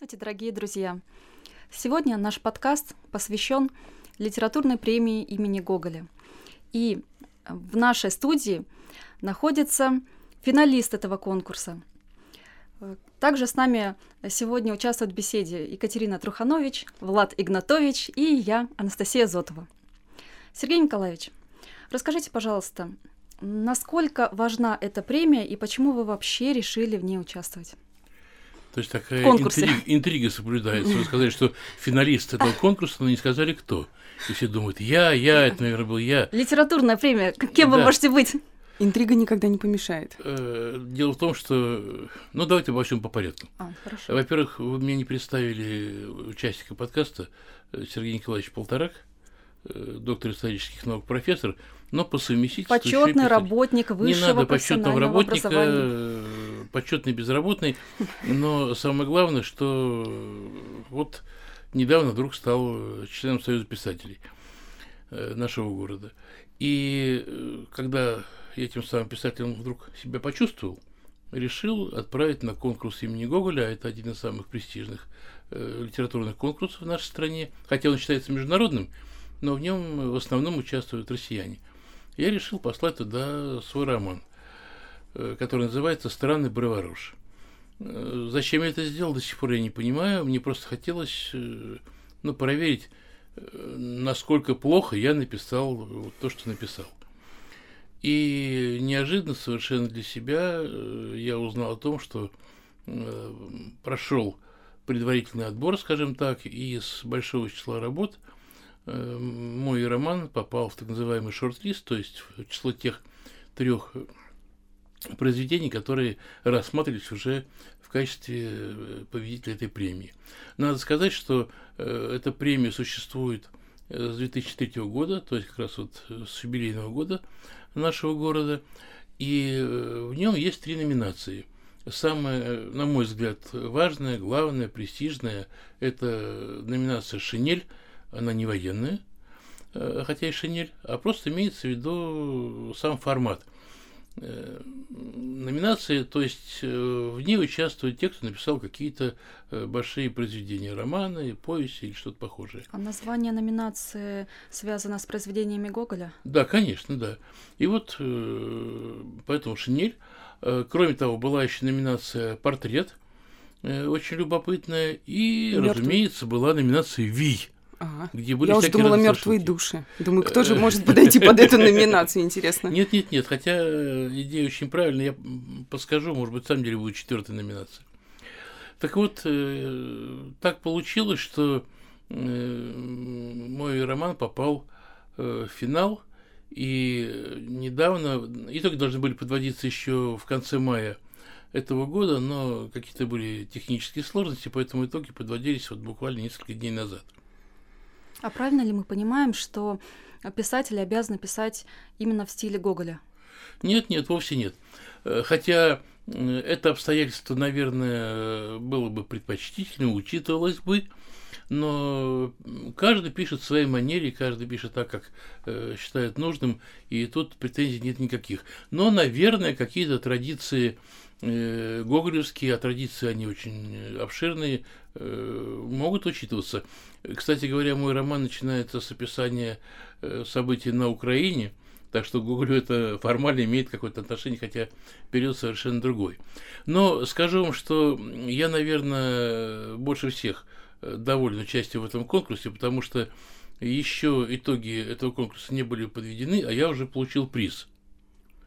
Здравствуйте, дорогие друзья! Сегодня наш подкаст посвящен литературной премии имени Гоголя. И в нашей студии находится финалист этого конкурса. Также с нами сегодня участвуют в беседе Екатерина Труханович, Влад Игнатович и я, Анастасия Зотова. Сергей Николаевич, расскажите, пожалуйста, насколько важна эта премия и почему вы вообще решили в ней участвовать? То есть такая интрига, интрига соблюдается. Вы сказали, что финалист этого конкурса, но не сказали кто. И все думают, я, я, это, наверное, был я. Литературная премия. Кем да. вы можете быть? Интрига никогда не помешает. Э, дело в том, что... Ну, давайте обо всем по порядку. А, хорошо. Во-первых, вы мне не представили участника подкаста э, Сергей Николаевич Полторак, э, доктор исторических наук, профессор, но по совместительству... Почетный работник высшего Не надо почетного работника, почетный безработный, но самое главное, что вот недавно вдруг стал членом Союза писателей нашего города. И когда я этим самым писателем вдруг себя почувствовал, решил отправить на конкурс имени Гоголя, а это один из самых престижных э, литературных конкурсов в нашей стране, хотя он считается международным, но в нем в основном участвуют россияне. Я решил послать туда свой роман, э, который называется «Странный Броворош». Э, зачем я это сделал, до сих пор я не понимаю. Мне просто хотелось э, ну, проверить, насколько плохо я написал то, что написал. И неожиданно совершенно для себя я узнал о том, что прошел предварительный отбор, скажем так, и из большого числа работ мой роман попал в так называемый шорт-лист, то есть в число тех трех произведений, которые рассматривались уже в качестве победителя этой премии. Надо сказать, что эта премия существует с 2003 года, то есть как раз вот с юбилейного года, нашего города, и э, в нем есть три номинации. Самое, на мой взгляд, важное, главное, престижное – это номинация «Шинель», она не военная, э, хотя и шинель, а просто имеется в виду сам формат – Э, номинации, то есть э, в ней участвуют те, кто написал какие-то большие произведения, романы, повести или что-то похожее. А название номинации связано с произведениями Гоголя? Да, конечно, да. И вот поэтому «Шинель». Кроме того, была еще номинация «Портрет», очень любопытная, и, Мертвый. разумеется, была номинация «Вий», Ага. Где были Я уже думала мертвые души. Думаю, кто же может подойти под эту номинацию, интересно. Нет, нет, нет. Хотя э, идея очень правильная. Я подскажу, может быть, в самом деле будет четвертая номинация. Так вот, э, так получилось, что э, мой роман попал в финал, и недавно итоги должны были подводиться еще в конце мая этого года, но какие-то были технические сложности, поэтому итоги подводились вот буквально несколько дней назад. А правильно ли мы понимаем, что писатели обязаны писать именно в стиле Гоголя? Нет, нет, вовсе нет. Э, хотя это обстоятельство, наверное, было бы предпочтительно, учитывалось бы, но каждый пишет в своей манере, каждый пишет так, как э, считает нужным, и тут претензий нет никаких. Но, наверное, какие-то традиции э, гоголевские, а традиции они очень обширные, э, могут учитываться. Кстати говоря, мой роман начинается с описания э, событий на Украине, так что Гоголю это формально имеет какое-то отношение, хотя период совершенно другой. Но скажу вам, что я, наверное, больше всех э, доволен участием в этом конкурсе, потому что еще итоги этого конкурса не были подведены, а я уже получил приз.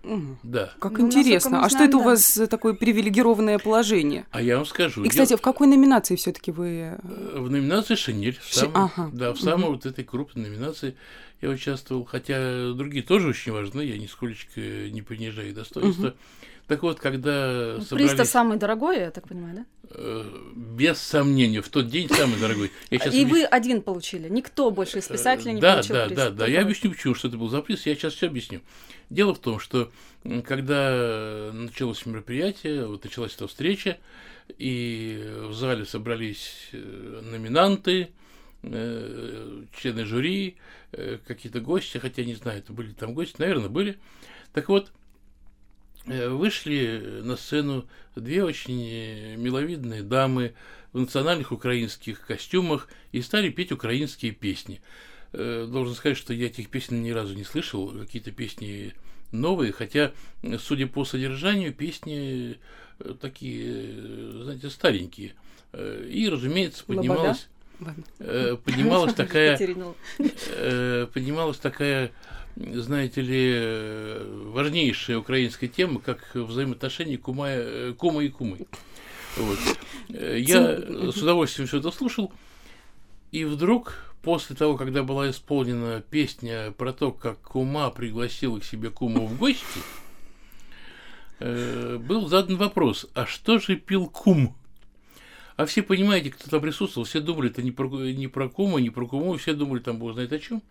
Угу. Да. Как ну, интересно. А что это да. у вас за такое привилегированное положение? А я вам скажу. И, кстати, я... в какой номинации все-таки вы? Э, в номинации Шинель. В Ши... ага. Да, в самой угу. вот этой крупной номинации я участвовал. Хотя другие тоже очень важны, я нисколечко не понижаю достоинства. Угу. Так вот, когда ну, собрались... Приз-то самый дорогой, я так понимаю, да? Э, без сомнения, в тот день самый дорогой. И вы один получили, никто больше из писателей не да, получил да, приз. Да, да, да, я объясню, почему, что это был за приз, я сейчас все объясню. Дело в том, что когда началось мероприятие, вот началась эта встреча, и в зале собрались э, номинанты, э, члены жюри, какие-то гости, хотя не знаю, это были там гости, наверное, были. Так вот, вышли на сцену две очень миловидные дамы в национальных украинских костюмах и стали петь украинские песни. Должен сказать, что я этих песен ни разу не слышал, какие-то песни новые, хотя, судя по содержанию, песни такие, знаете, старенькие. И, разумеется, поднималась... Поднималась такая, поднималась такая знаете ли, важнейшая украинская тема, как взаимоотношения кума, кума и кумы. Вот. Я с удовольствием все это слушал, и вдруг, после того, когда была исполнена песня про то, как кума пригласила к себе куму в гости, э, был задан вопрос, а что же пил кум? А все, понимаете, кто там присутствовал, все думали, это не про, не про кума, не про куму, все думали, там, бог знает о чем.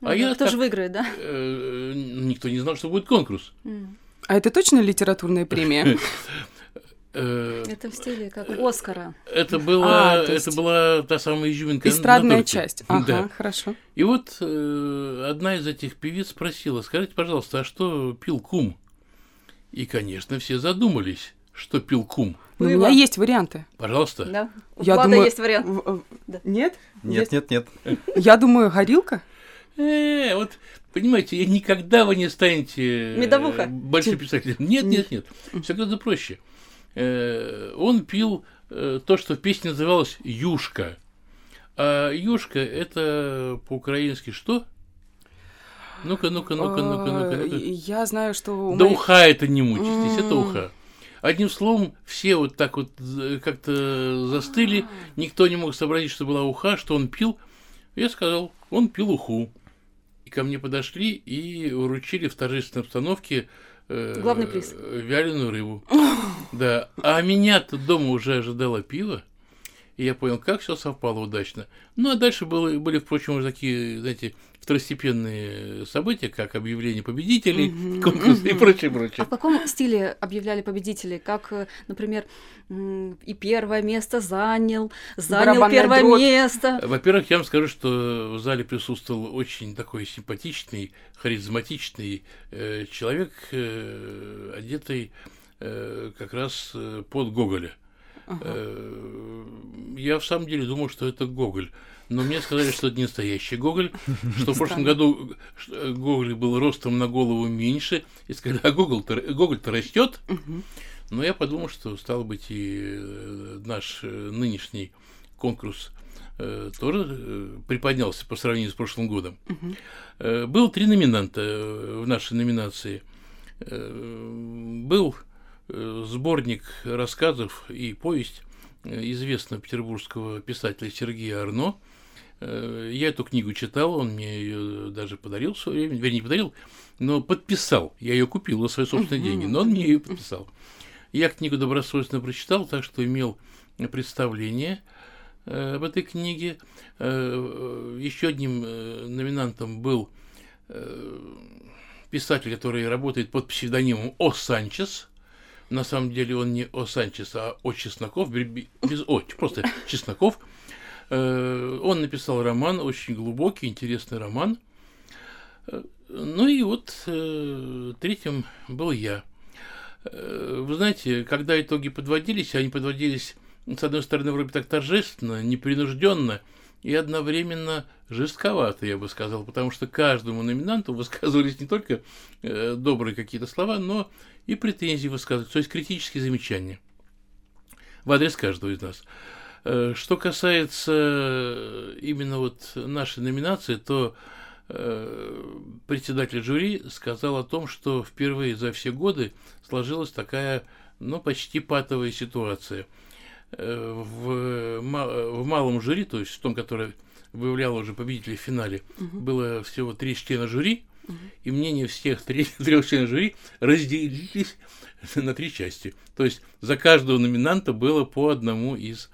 Ну, а я кто так, же выиграет, да? Э, никто не знал, что будет конкурс. А это точно литературная премия? Э, это в стиле как Оскара. Это была, а, есть... это была та самая изюминка. Эстрадная часть. Ага, да. хорошо. И вот э, одна из этих певиц спросила: скажите, пожалуйста, а что пил кум? И, конечно, все задумались, что пил кум. Ну, у меня есть варианты. Пожалуйста. Да. У Я Влада думаю... есть вариант. Да. Нет? Нет, нет, нет. Я думаю, горилка. Э, вот, понимаете, никогда вы не станете Медовуха. большим писателем. Нет, нет, нет. Все гораздо проще. Э, он пил э, то, что в песне называлось «юшка». А юшка – это по-украински что? Ну-ка, ну-ка, ну-ка, ну-ка, ну-ка. ну-ка. Я знаю, что... Да уха это не мучитесь, это уха. Одним словом, все вот так вот как-то застыли, а. никто не мог сообразить, что была уха, что он пил. Я сказал, он пил уху ко мне подошли и вручили в торжественной обстановке э, Главный приз. вяленую рыбу. да. А меня-то дома уже ожидало пиво. И я понял, как все совпало удачно. Ну, а дальше было, были, впрочем, уже такие, знаете, второстепенные события, как объявление победителей, mm-hmm. конкурсы и прочее, прочее. А в каком стиле объявляли победителей? Как, э, например, и первое место занял, занял Барабанная первое дрот. место? Во-первых, я вам скажу, что в зале присутствовал очень такой симпатичный, харизматичный э, человек, э, одетый э, как раз э, под Гоголя. Ага. Э, я в самом деле думал, что это Гоголь. Но мне сказали, что это не настоящий Гоголь, что в прошлом году э, Гоголь был ростом на голову меньше, и сказали, а Гоголь-то, Гоголь-то растет. Но я подумал, что, стало быть, и э, наш нынешний конкурс тоже приподнялся по сравнению с прошлым годом. Угу. Было три номинанта в нашей номинации. Был Э, сборник рассказов и повесть э, известного петербургского писателя Сергея Арно. Э, я эту книгу читал, он мне ее даже подарил в свое время, вернее, не подарил, но подписал. Я ее купил за свои собственные деньги, но он мне ее подписал. Я книгу добросовестно прочитал, так что имел представление об этой книге. Еще одним номинантом был писатель, который работает под псевдонимом О. Санчес – на самом деле он не О Санчес, а О Чесноков, без О, просто Чесноков. Э, он написал роман, очень глубокий, интересный роман. Э, ну и вот э, третьим был я. Вы знаете, когда итоги подводились, они подводились, с одной стороны, вроде так торжественно, непринужденно, и одновременно жестковато, я бы сказал, потому что каждому номинанту высказывались не только добрые какие-то слова, но и претензии высказывать, то есть критические замечания в адрес каждого из нас. Э, что касается э, именно вот нашей номинации, то э, председатель жюри сказал о том, что впервые за все годы сложилась такая, ну, почти патовая ситуация. В, в малом жюри, то есть в том, которое выявляло уже победителей в финале, угу. было всего три члена жюри, и мнения всех трех членов жюри разделились на три части. То есть за каждого номинанта было по одному из э,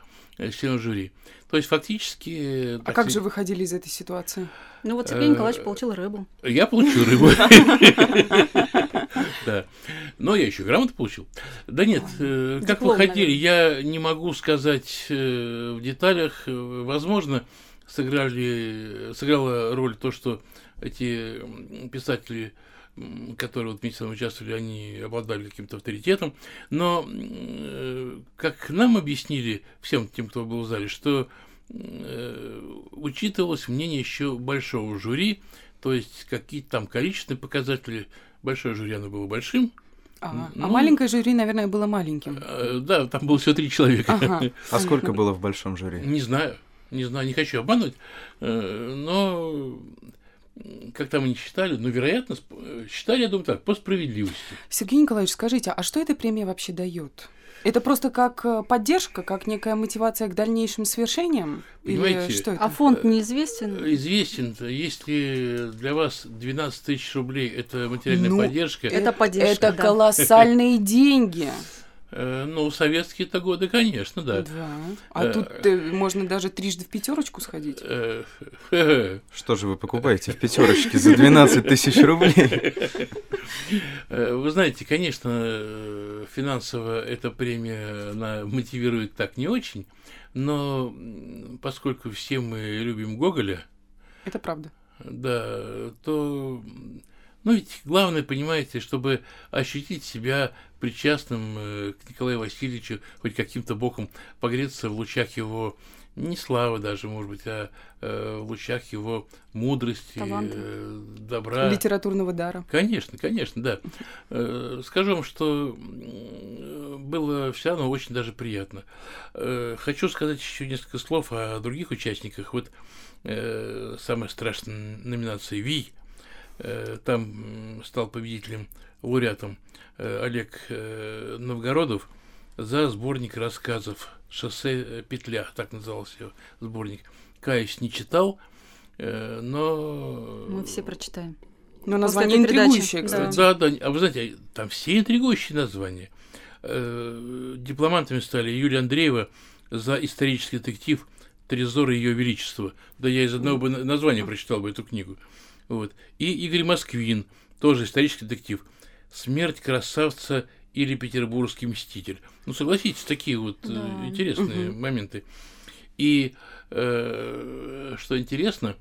членов жюри. То есть фактически... А как же выходили из этой ситуации? Ну вот Сергей Николаевич получил рыбу. Я получил рыбу. Да. Но я еще грамоту получил. Да нет, э, как выходили, я не могу сказать э, в деталях. Возможно, сыграли, сыграла роль то, что эти писатели которые вот вместе участвовали, они обладали каким-то авторитетом. Но, как нам объяснили, всем тем, кто был в зале, что учитывалось мнение еще большого жюри, то есть какие-то там количественные показатели. Большое жюри, оно было большим, а, ну, а маленькое жюри, наверное, было маленьким. Э, да, там было всего три человека. Ага. А сколько было в большом жюри? Не знаю, не знаю, не хочу обмануть, э, но как там они считали, ну, вероятно, считали, я думаю, так, по справедливости. Сергей Николаевич, скажите, а что эта премия вообще дает? Это просто как э, поддержка, как некая мотивация к дальнейшим свершениям? Понимаете, Или что это? А фонд неизвестен? Известен. Если для вас 12 тысяч рублей – это материальная ну, поддержка… Это поддержка, Это да. колоссальные деньги. Э, ну, советские-то годы, конечно, да. Да. А тут э, можно даже трижды в пятерочку сходить. Что же вы покупаете в пятерочке за 12 тысяч рублей? Вы знаете, конечно, финансово эта премия она мотивирует так не очень, но поскольку все мы любим Гоголя. Это правда. Да, то ну ведь главное, понимаете, чтобы ощутить себя причастным э, к Николаю Васильевичу, хоть каким-то боком погреться в лучах его не славы даже, может быть, а э, в лучах его мудрости, э, добра. Литературного дара. Конечно, конечно, да. Э, скажу вам, что было все равно очень даже приятно. Э, хочу сказать еще несколько слов о других участниках. Вот э, самая страшная номинация «Вий», Э, там стал победителем, лауреатом э, Олег э, Новгородов за сборник рассказов «Шоссе петля», так назывался его сборник. Каюсь, не читал, но... Мы все прочитаем. Но название интригующее, кстати. Да, да. А вы знаете, там все интригующие названия. Дипломантами стали Юлия Андреева за исторический детектив «Трезор Ее Величества». Да я из одного бы названия прочитал бы эту книгу. Вот. И Игорь Москвин, тоже исторический детектив. «Смерть красавца» или «Петербургский мститель». Ну, согласитесь, такие вот э, да. интересные угу. моменты. И э, что интересно,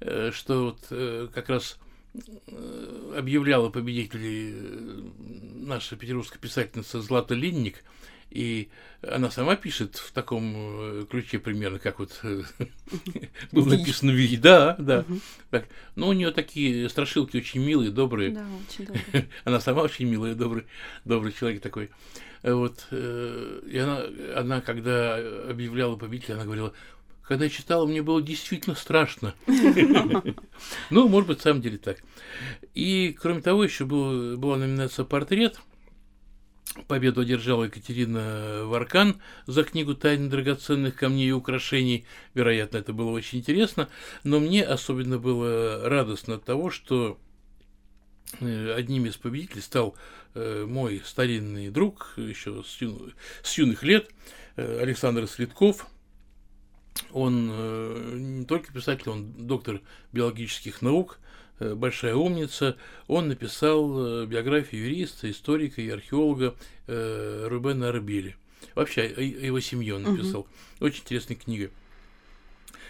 э, что вот э, как раз э, объявляла победителей э, наша петербургская писательница Злата Линник – и она сама пишет в таком э, ключе примерно, как вот э, было написано в виде. Да, да. Так. Но у нее такие страшилки очень милые, добрые. Да, очень добрые. Она сама очень милая, добрый, добрый человек такой. Вот. Э, и она, она, когда объявляла победителя, она говорила, когда я читала, мне было действительно страшно. Ну, может быть, в самом деле так. И, кроме того, еще была номинация «Портрет», Победу одержала Екатерина Варкан за книгу «Тайны драгоценных камней и украшений». Вероятно, это было очень интересно. Но мне особенно было радостно от того, что э, одним из победителей стал э, мой старинный друг, еще с, ю... с юных лет, э, Александр Следков. Он не только писатель, он доктор биологических наук, большая умница, он написал э, биографию юриста, историка и археолога э, Рубена Арбели. Вообще его семье он написал. Угу. Очень интересная книга.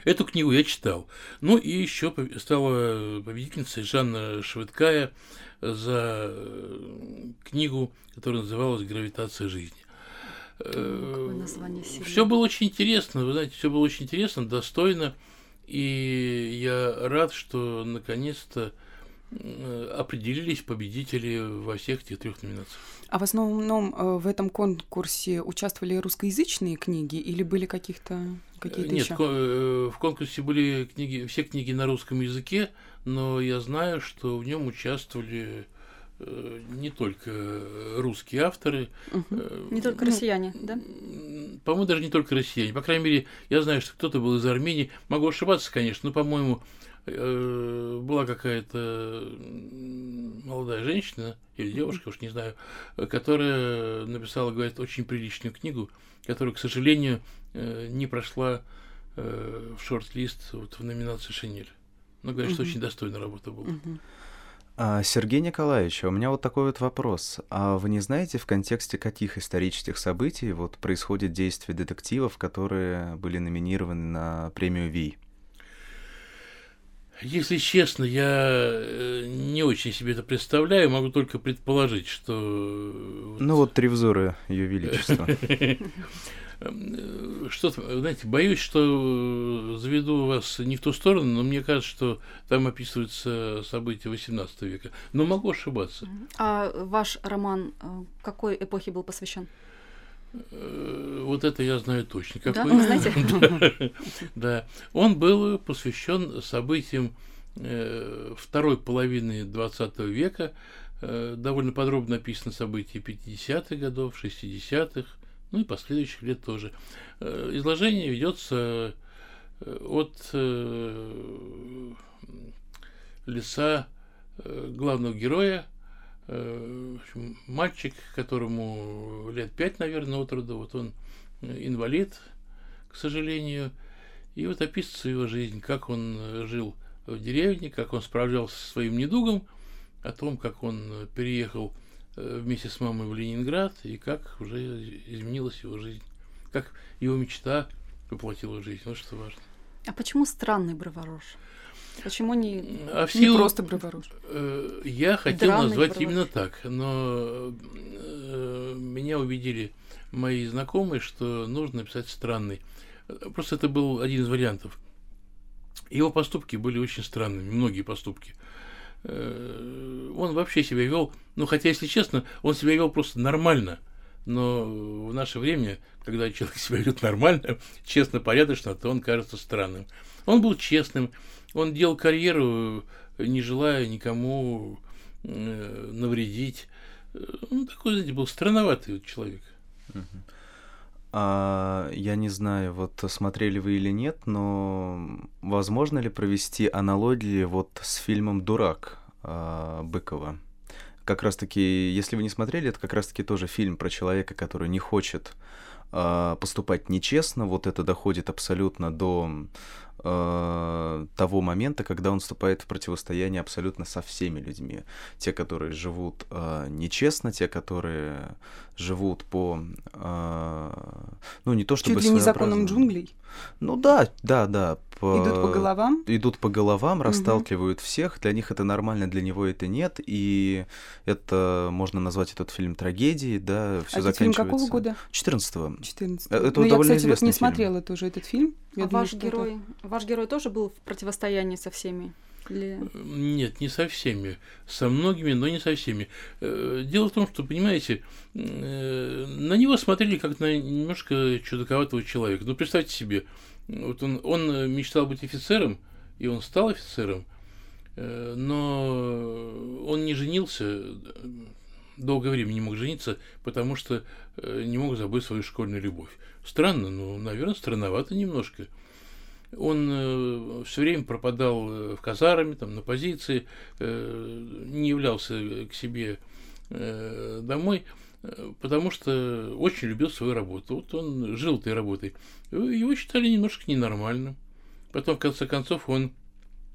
Эту книгу я читал. Ну и еще стала победительницей Жанна Швыдкая за книгу, которая называлась «Гравитация жизни». Все было очень интересно, вы знаете, все было очень интересно, достойно. И я рад, что наконец-то определились победители во всех этих трех номинациях. А в основном э, в этом конкурсе участвовали русскоязычные книги или были каких-то какие-то Нет, еще? Э, в конкурсе были книги, все книги на русском языке, но я знаю, что в нем участвовали Э, не только русские авторы. Угу. Не только ну, россияне, да? По-моему, даже не только россияне. По крайней мере, я знаю, что кто-то был из Армении. Могу ошибаться, конечно, но, по-моему, э, была какая-то молодая женщина или девушка, уж не знаю, которая написала, говорит, очень приличную книгу, которая, к сожалению, не прошла в шорт-лист вот, в номинации «Шинель». Но говорят, угу. что очень достойная работа была. Угу. А, Сергей Николаевич, у меня вот такой вот вопрос. А вы не знаете, в контексте каких исторических событий вот происходит действие детективов, которые были номинированы на премию ВИ? Если честно, я э, не очень себе это представляю, могу только предположить, что... Ну вот три взора Ее Величества. Что-то, знаете, боюсь, что заведу вас не в ту сторону, но мне кажется, что там описываются события XVIII века. Но могу ошибаться. А ваш роман какой эпохе был посвящен? Э, вот это я знаю точно. Какой... Да, вы знаете? да. Он был посвящен событиям э, второй половины XX века. Э, довольно подробно описаны события 50-х годов, 60-х, ну и последующих лет тоже. Изложение ведется от лица главного героя Э, мальчик, которому лет пять, наверное, от роду, вот он э, инвалид, к сожалению, и вот описывается его жизнь, как он э, жил в деревне, как он справлялся со своим недугом, о том, как он переехал вместе с мамой в Ленинград, и как уже изменилась его жизнь, как его мечта воплотила в жизнь. Вот что важно. А почему странный Броворош? Почему не, а в силу, не просто Броваруш? Э, я хотел Драный назвать Броваруш. именно так, но э, меня убедили мои знакомые, что нужно написать странный. Просто это был один из вариантов. Его поступки были очень странными, многие поступки. Э, он вообще себя вел, ну хотя, если честно, он себя вел просто нормально. Но в наше время, когда человек себя ведет нормально, честно, порядочно, то он кажется странным. Он был честным, он делал карьеру, не желая никому э, навредить. Ну, такой, знаете, был странноватый вот человек. А, я не знаю, вот смотрели вы или нет, но возможно ли провести аналогии вот с фильмом «Дурак» а, Быкова? Как раз-таки, если вы не смотрели, это как раз-таки тоже фильм про человека, который не хочет а, поступать нечестно. Вот это доходит абсолютно до э, того момента, когда он вступает в противостояние абсолютно со всеми людьми. Те, которые живут э, нечестно, те, которые живут по, э, ну не то чтобы Чуть ли не законом джунглей. Ну да, да, да. По... Идут по головам? Идут по головам, расталкивают угу. всех. Для них это нормально, для него это нет. И это можно назвать этот фильм трагедией, да. Все а заканчивается. фильм какого года? 14-го. 14 -го. Это ну, довольно я, кстати, вот не фильм. смотрела тоже этот фильм. Я а думаю, ваш герой, это... ваш герой тоже был в противостоянии со всеми? Или... Нет, не со всеми. Со многими, но не со всеми. Э, дело в том, что, понимаете, э, на него смотрели как на немножко чудаковатого человека. Ну, представьте себе, вот он, он мечтал быть офицером, и он стал офицером, э, но он не женился, долгое время не мог жениться, потому что не мог забыть свою школьную любовь. Странно, ну, наверное, странновато немножко. Он э, все время пропадал э, в казарме, там, на позиции, э, не являлся к себе э, домой, э, потому что очень любил свою работу. Вот он жил этой работой. Его считали немножко ненормальным. Потом, в конце концов, он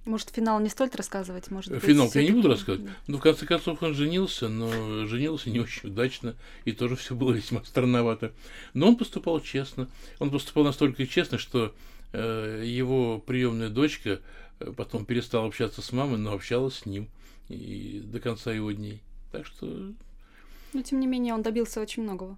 может, финал не стоит рассказывать? Может быть, финал я не буду рассказывать. Но в конце концов он женился, но женился не очень удачно, и тоже все было весьма странновато. Но он поступал честно. Он поступал настолько честно, что э, его приемная дочка э, потом перестала общаться с мамой, но общалась с ним и до конца его дней. Так что. Но тем не менее он добился очень многого.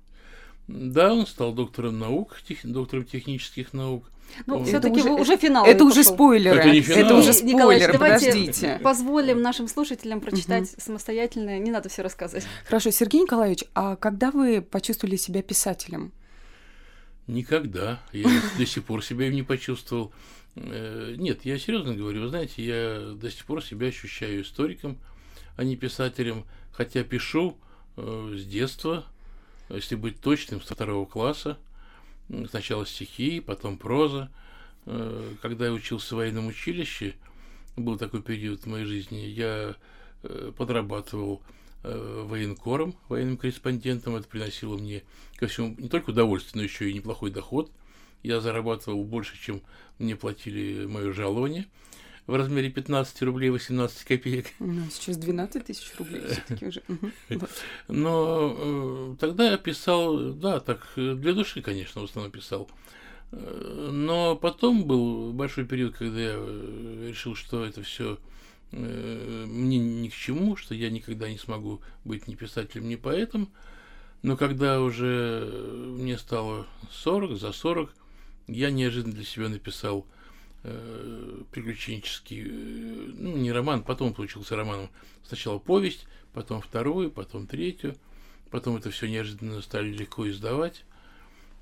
Да, он стал доктором наук, тех, доктором технических наук. Ну, все-таки уже, уже финал. Это уже спойлеры. Это, не финал. это уже спойлеры. Николаевич, подождите. Позволим нашим слушателям прочитать угу. самостоятельно. Не надо все рассказывать. Хорошо, Сергей Николаевич, а когда вы почувствовали себя писателем? Никогда. Я до сих пор себя им не почувствовал. Э, нет, я серьезно говорю. Вы знаете, я до сих пор себя ощущаю историком, а не писателем. Хотя пишу э, с детства, если быть точным, с второго класса. Сначала стихи, потом проза. Э, когда я учился в военном училище, был такой период в моей жизни, я подрабатывал Э, военкором, военным корреспондентом. Это приносило мне, ко всему, не только удовольствие, но еще и неплохой доход. Я зарабатывал больше, чем мне платили мое жалование. В размере 15 рублей 18 копеек. Ну, сейчас 12 тысяч рублей все-таки уже. Но э, тогда я писал, да, так, для души, конечно, в основном писал. Э, но потом был большой период, когда я э, решил, что это все э, мне ни к чему, что я никогда не смогу быть ни писателем, ни поэтом. Но когда уже мне стало 40, за 40, я неожиданно для себя написал э, приключенческий, э, ну, не роман, потом получился романом. Сначала повесть, потом вторую, потом третью. Потом это все неожиданно стали легко издавать.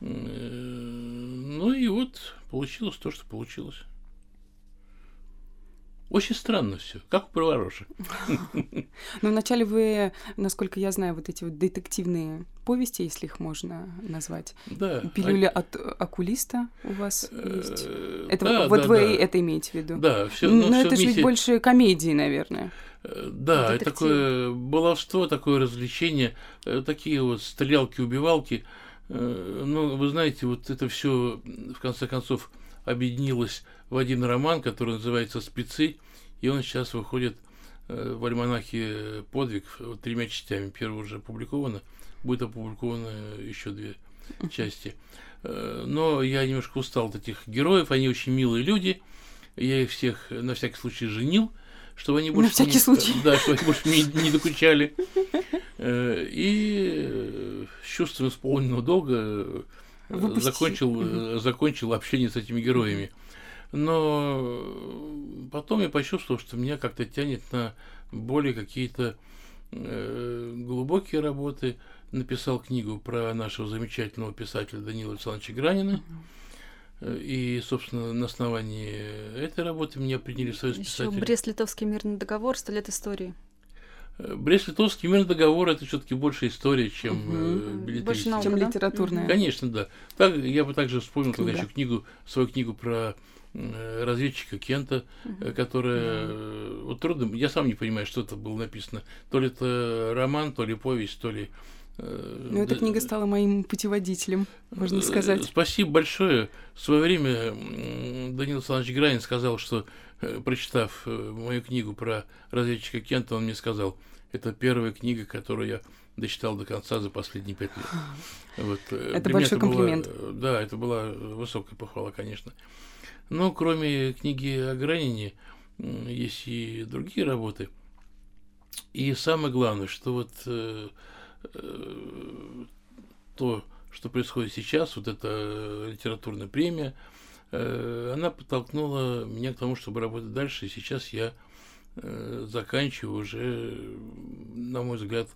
Э, ну и вот получилось то, что получилось. Очень странно все, как у Провороша. Ну, вначале вы, насколько я знаю, вот эти вот детективные повести, если их можно назвать. Да. Пилюля от окулиста у вас есть. Э, Это да, вот да, вы да. это имеете в виду? Да, все. Но это же ведь больше комедии, наверное. Э, Да, это Детектив. такое баловство, такое развлечение, э, такие вот стрелялки-убивалки. Э, Ну, вы знаете, вот это все в конце концов объединилось в один роман, который называется «Спецы», и он сейчас выходит э, в альманахе «Подвиг» тремя частями. Первая уже опубликована, будет опубликовано еще две части. Э, Но я немножко устал от этих героев, они очень милые люди. Я их всех на всякий случай женил, чтобы они На больше всякий не- случай. Да, чтобы они больше мне не докучали. Э, И с чувством исполненного долга закончил, э, закончил общение с этими героями. Но потом я почувствовал, что меня как-то тянет на более какие-то э, глубокие работы. Написал книгу про нашего замечательного писателя Данила Александровича Гранина. Э, И, собственно, на основании этой работы меня приняли в Союз Еще писателей. Брест-Литовский мирный договор, сто лет истории. Э, Брест-Литовский мирный договор это все-таки больше история, чем э, Больше наука. Чем да? литературная. Конечно, да. Так, я бы также вспомнил тогда Книга. еще книгу, свою книгу про э, разведчика Кента, э, которая э, вот трудно, я сам не понимаю, что это было написано. То ли это роман, то ли повесть, то ли. Э, Ну, эта книга стала моим путеводителем, можно Э, сказать. Спасибо большое. В свое время Данил Александрович Гранин сказал, что, э, прочитав мою книгу про разведчика Кента, он мне сказал, это первая книга, которую я дочитал до конца за последние пять лет. Вот, Это для большой была, комплимент. э, да, это была высокая похвала, конечно. Но кроме книги о Гранине, есть и другие работы. И самое главное, что вот то, что происходит сейчас, вот эта э, литературная премия, э, она подтолкнула меня к тому, чтобы работать дальше. И сейчас я э, заканчиваю уже, э, на мой взгляд,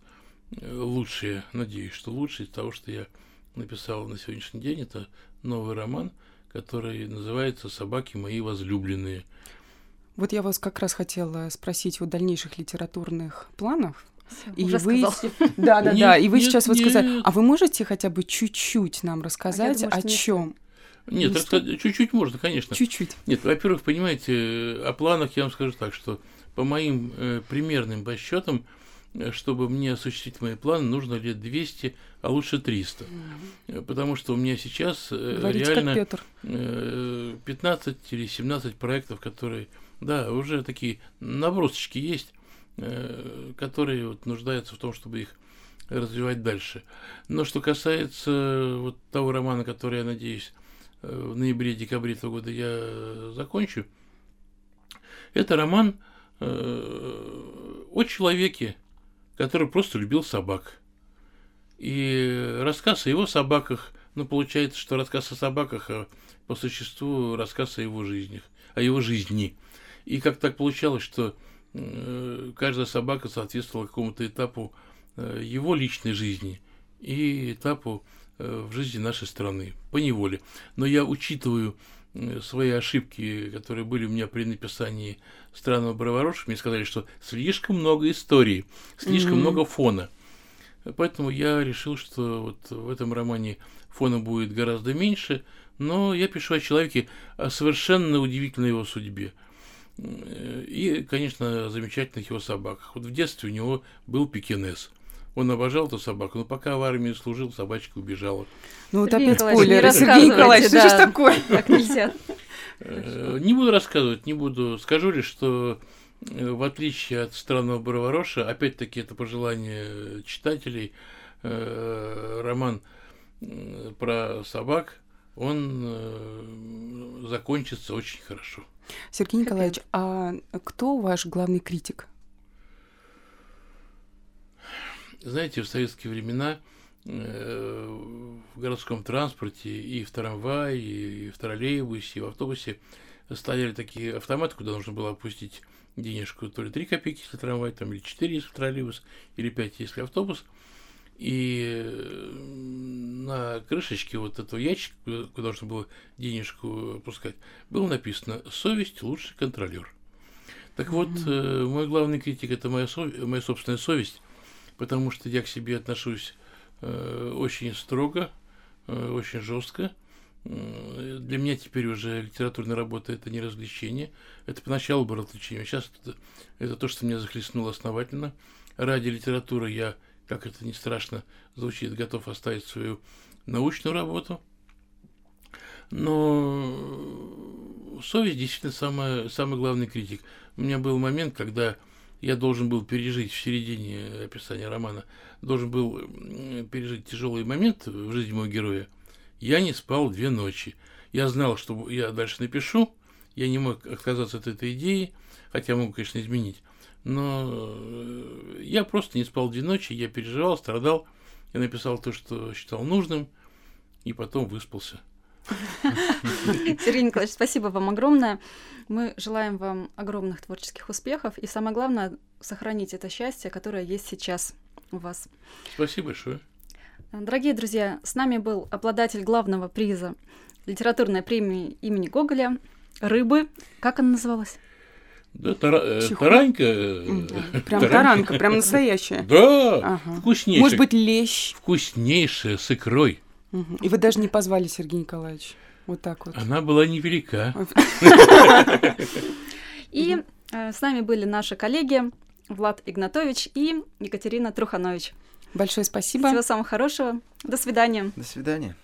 э, лучшее, надеюсь, что лучшее из того, что я написал на сегодняшний день. Это новый роман, который называется «Собаки мои возлюбленные». Вот я вас как раз хотела спросить о дальнейших литературных планах. И Уже вы, сказал. да, да, Нет, да. И вы нет, сейчас вот сказали, а вы можете хотя бы чуть-чуть нам рассказать думаю, о чем? Нет, Не рассказать чуть-чуть можно, конечно. Чуть-чуть. Нет, во-первых, понимаете, э, о планах я вам скажу так, что по моим э, примерным подсчетам, э, чтобы мне осуществить мои планы, нужно лет 200, а лучше 300. Э, Потому что у меня сейчас Говорите, реально э, 15 или 17 проектов, которые, да, уже такие набросочки есть, которые вот нуждаются в том, чтобы их развивать дальше. Но что касается вот того романа, который, я надеюсь, э, в ноябре-декабре этого года я э, закончу, это роман э, о человеке, который просто любил собак. И рассказ о его собаках, ну, получается, что рассказ о собаках, а по существу рассказ о его жизнях, о его жизни. И как так получалось, что э, каждая собака соответствовала какому-то этапу э, его личной жизни и этапу э, в жизни нашей страны, по неволе. Но я учитываю э, свои ошибки, которые были у меня при написании «Странного Бровороша», мне сказали, что слишком много истории, слишком Мгм. много фона. Поэтому я решил, что вот в этом романе фона будет гораздо меньше, но я пишу о человеке, о совершенно удивительной его судьбе. Э, И, конечно, замечательных его собаках. Вот в детстве у него был пекинес. Он обожал эту собаку, но пока в армии служил, собачка убежала. Ну вот Сергей опять Николаевич, не спойлеры. Сергей Николаевич, что да. ж такое? Так нельзя. Не буду рассказывать, не буду. Скажу лишь, что в отличие от странного Барвароша, опять-таки это пожелание читателей, роман про собак, он закончится очень хорошо. Сергей Николаевич, а кто ваш главный критик? Знаете, в советские времена э, в городском транспорте и в трамвае, и в троллейбусе, и в автобусе стояли такие автоматы, куда нужно было опустить денежку, то ли 3 копейки, если трамвай, там, или 4, если троллейбус, или 5, если автобус. И на крышечке вот этого ящика, куда нужно было денежку опускать, было написано «Совесть – лучший контролер». Так вот, mm-hmm. мой главный критик – это моя, сов... моя собственная совесть – потому что я к себе отношусь э, очень строго, э, очень жестко. Для меня теперь уже литературная работа это не развлечение. Это поначалу было развлечение. Сейчас это, это то, что меня захлестнуло основательно. Ради литературы я, как это не страшно звучит, готов оставить свою научную работу. Но совесть действительно самый, самый главный критик. У меня был момент, когда я должен был пережить в середине описания романа, должен был пережить тяжелый момент в жизни моего героя. Я не спал две ночи. Я знал, что я дальше напишу, я не мог отказаться от этой идеи, хотя могу, конечно, изменить. Но э, я просто не спал две ночи, я переживал, страдал, я написал то, что считал нужным, и потом выспался. Сергей Николаевич, спасибо вам огромное. Мы желаем вам огромных творческих успехов и самое главное сохранить это счастье, которое есть сейчас у вас. Спасибо большое. Дорогие друзья, с нами был обладатель главного приза литературной премии имени Гоголя «Рыбы». Как она называлась? Да, тара, э, таранька. Да, прям таранка, таранка, прям настоящая. Да, ага. вкуснейшая. Может быть, лещ. Вкуснейшая, с икрой. И вы даже не позвали Сергея Николаевича. Вот так вот. Она была невелика. И э, с нами были наши коллеги Влад Игнатович и Екатерина Труханович. Большое спасибо. Всего самого хорошего. До свидания. До свидания.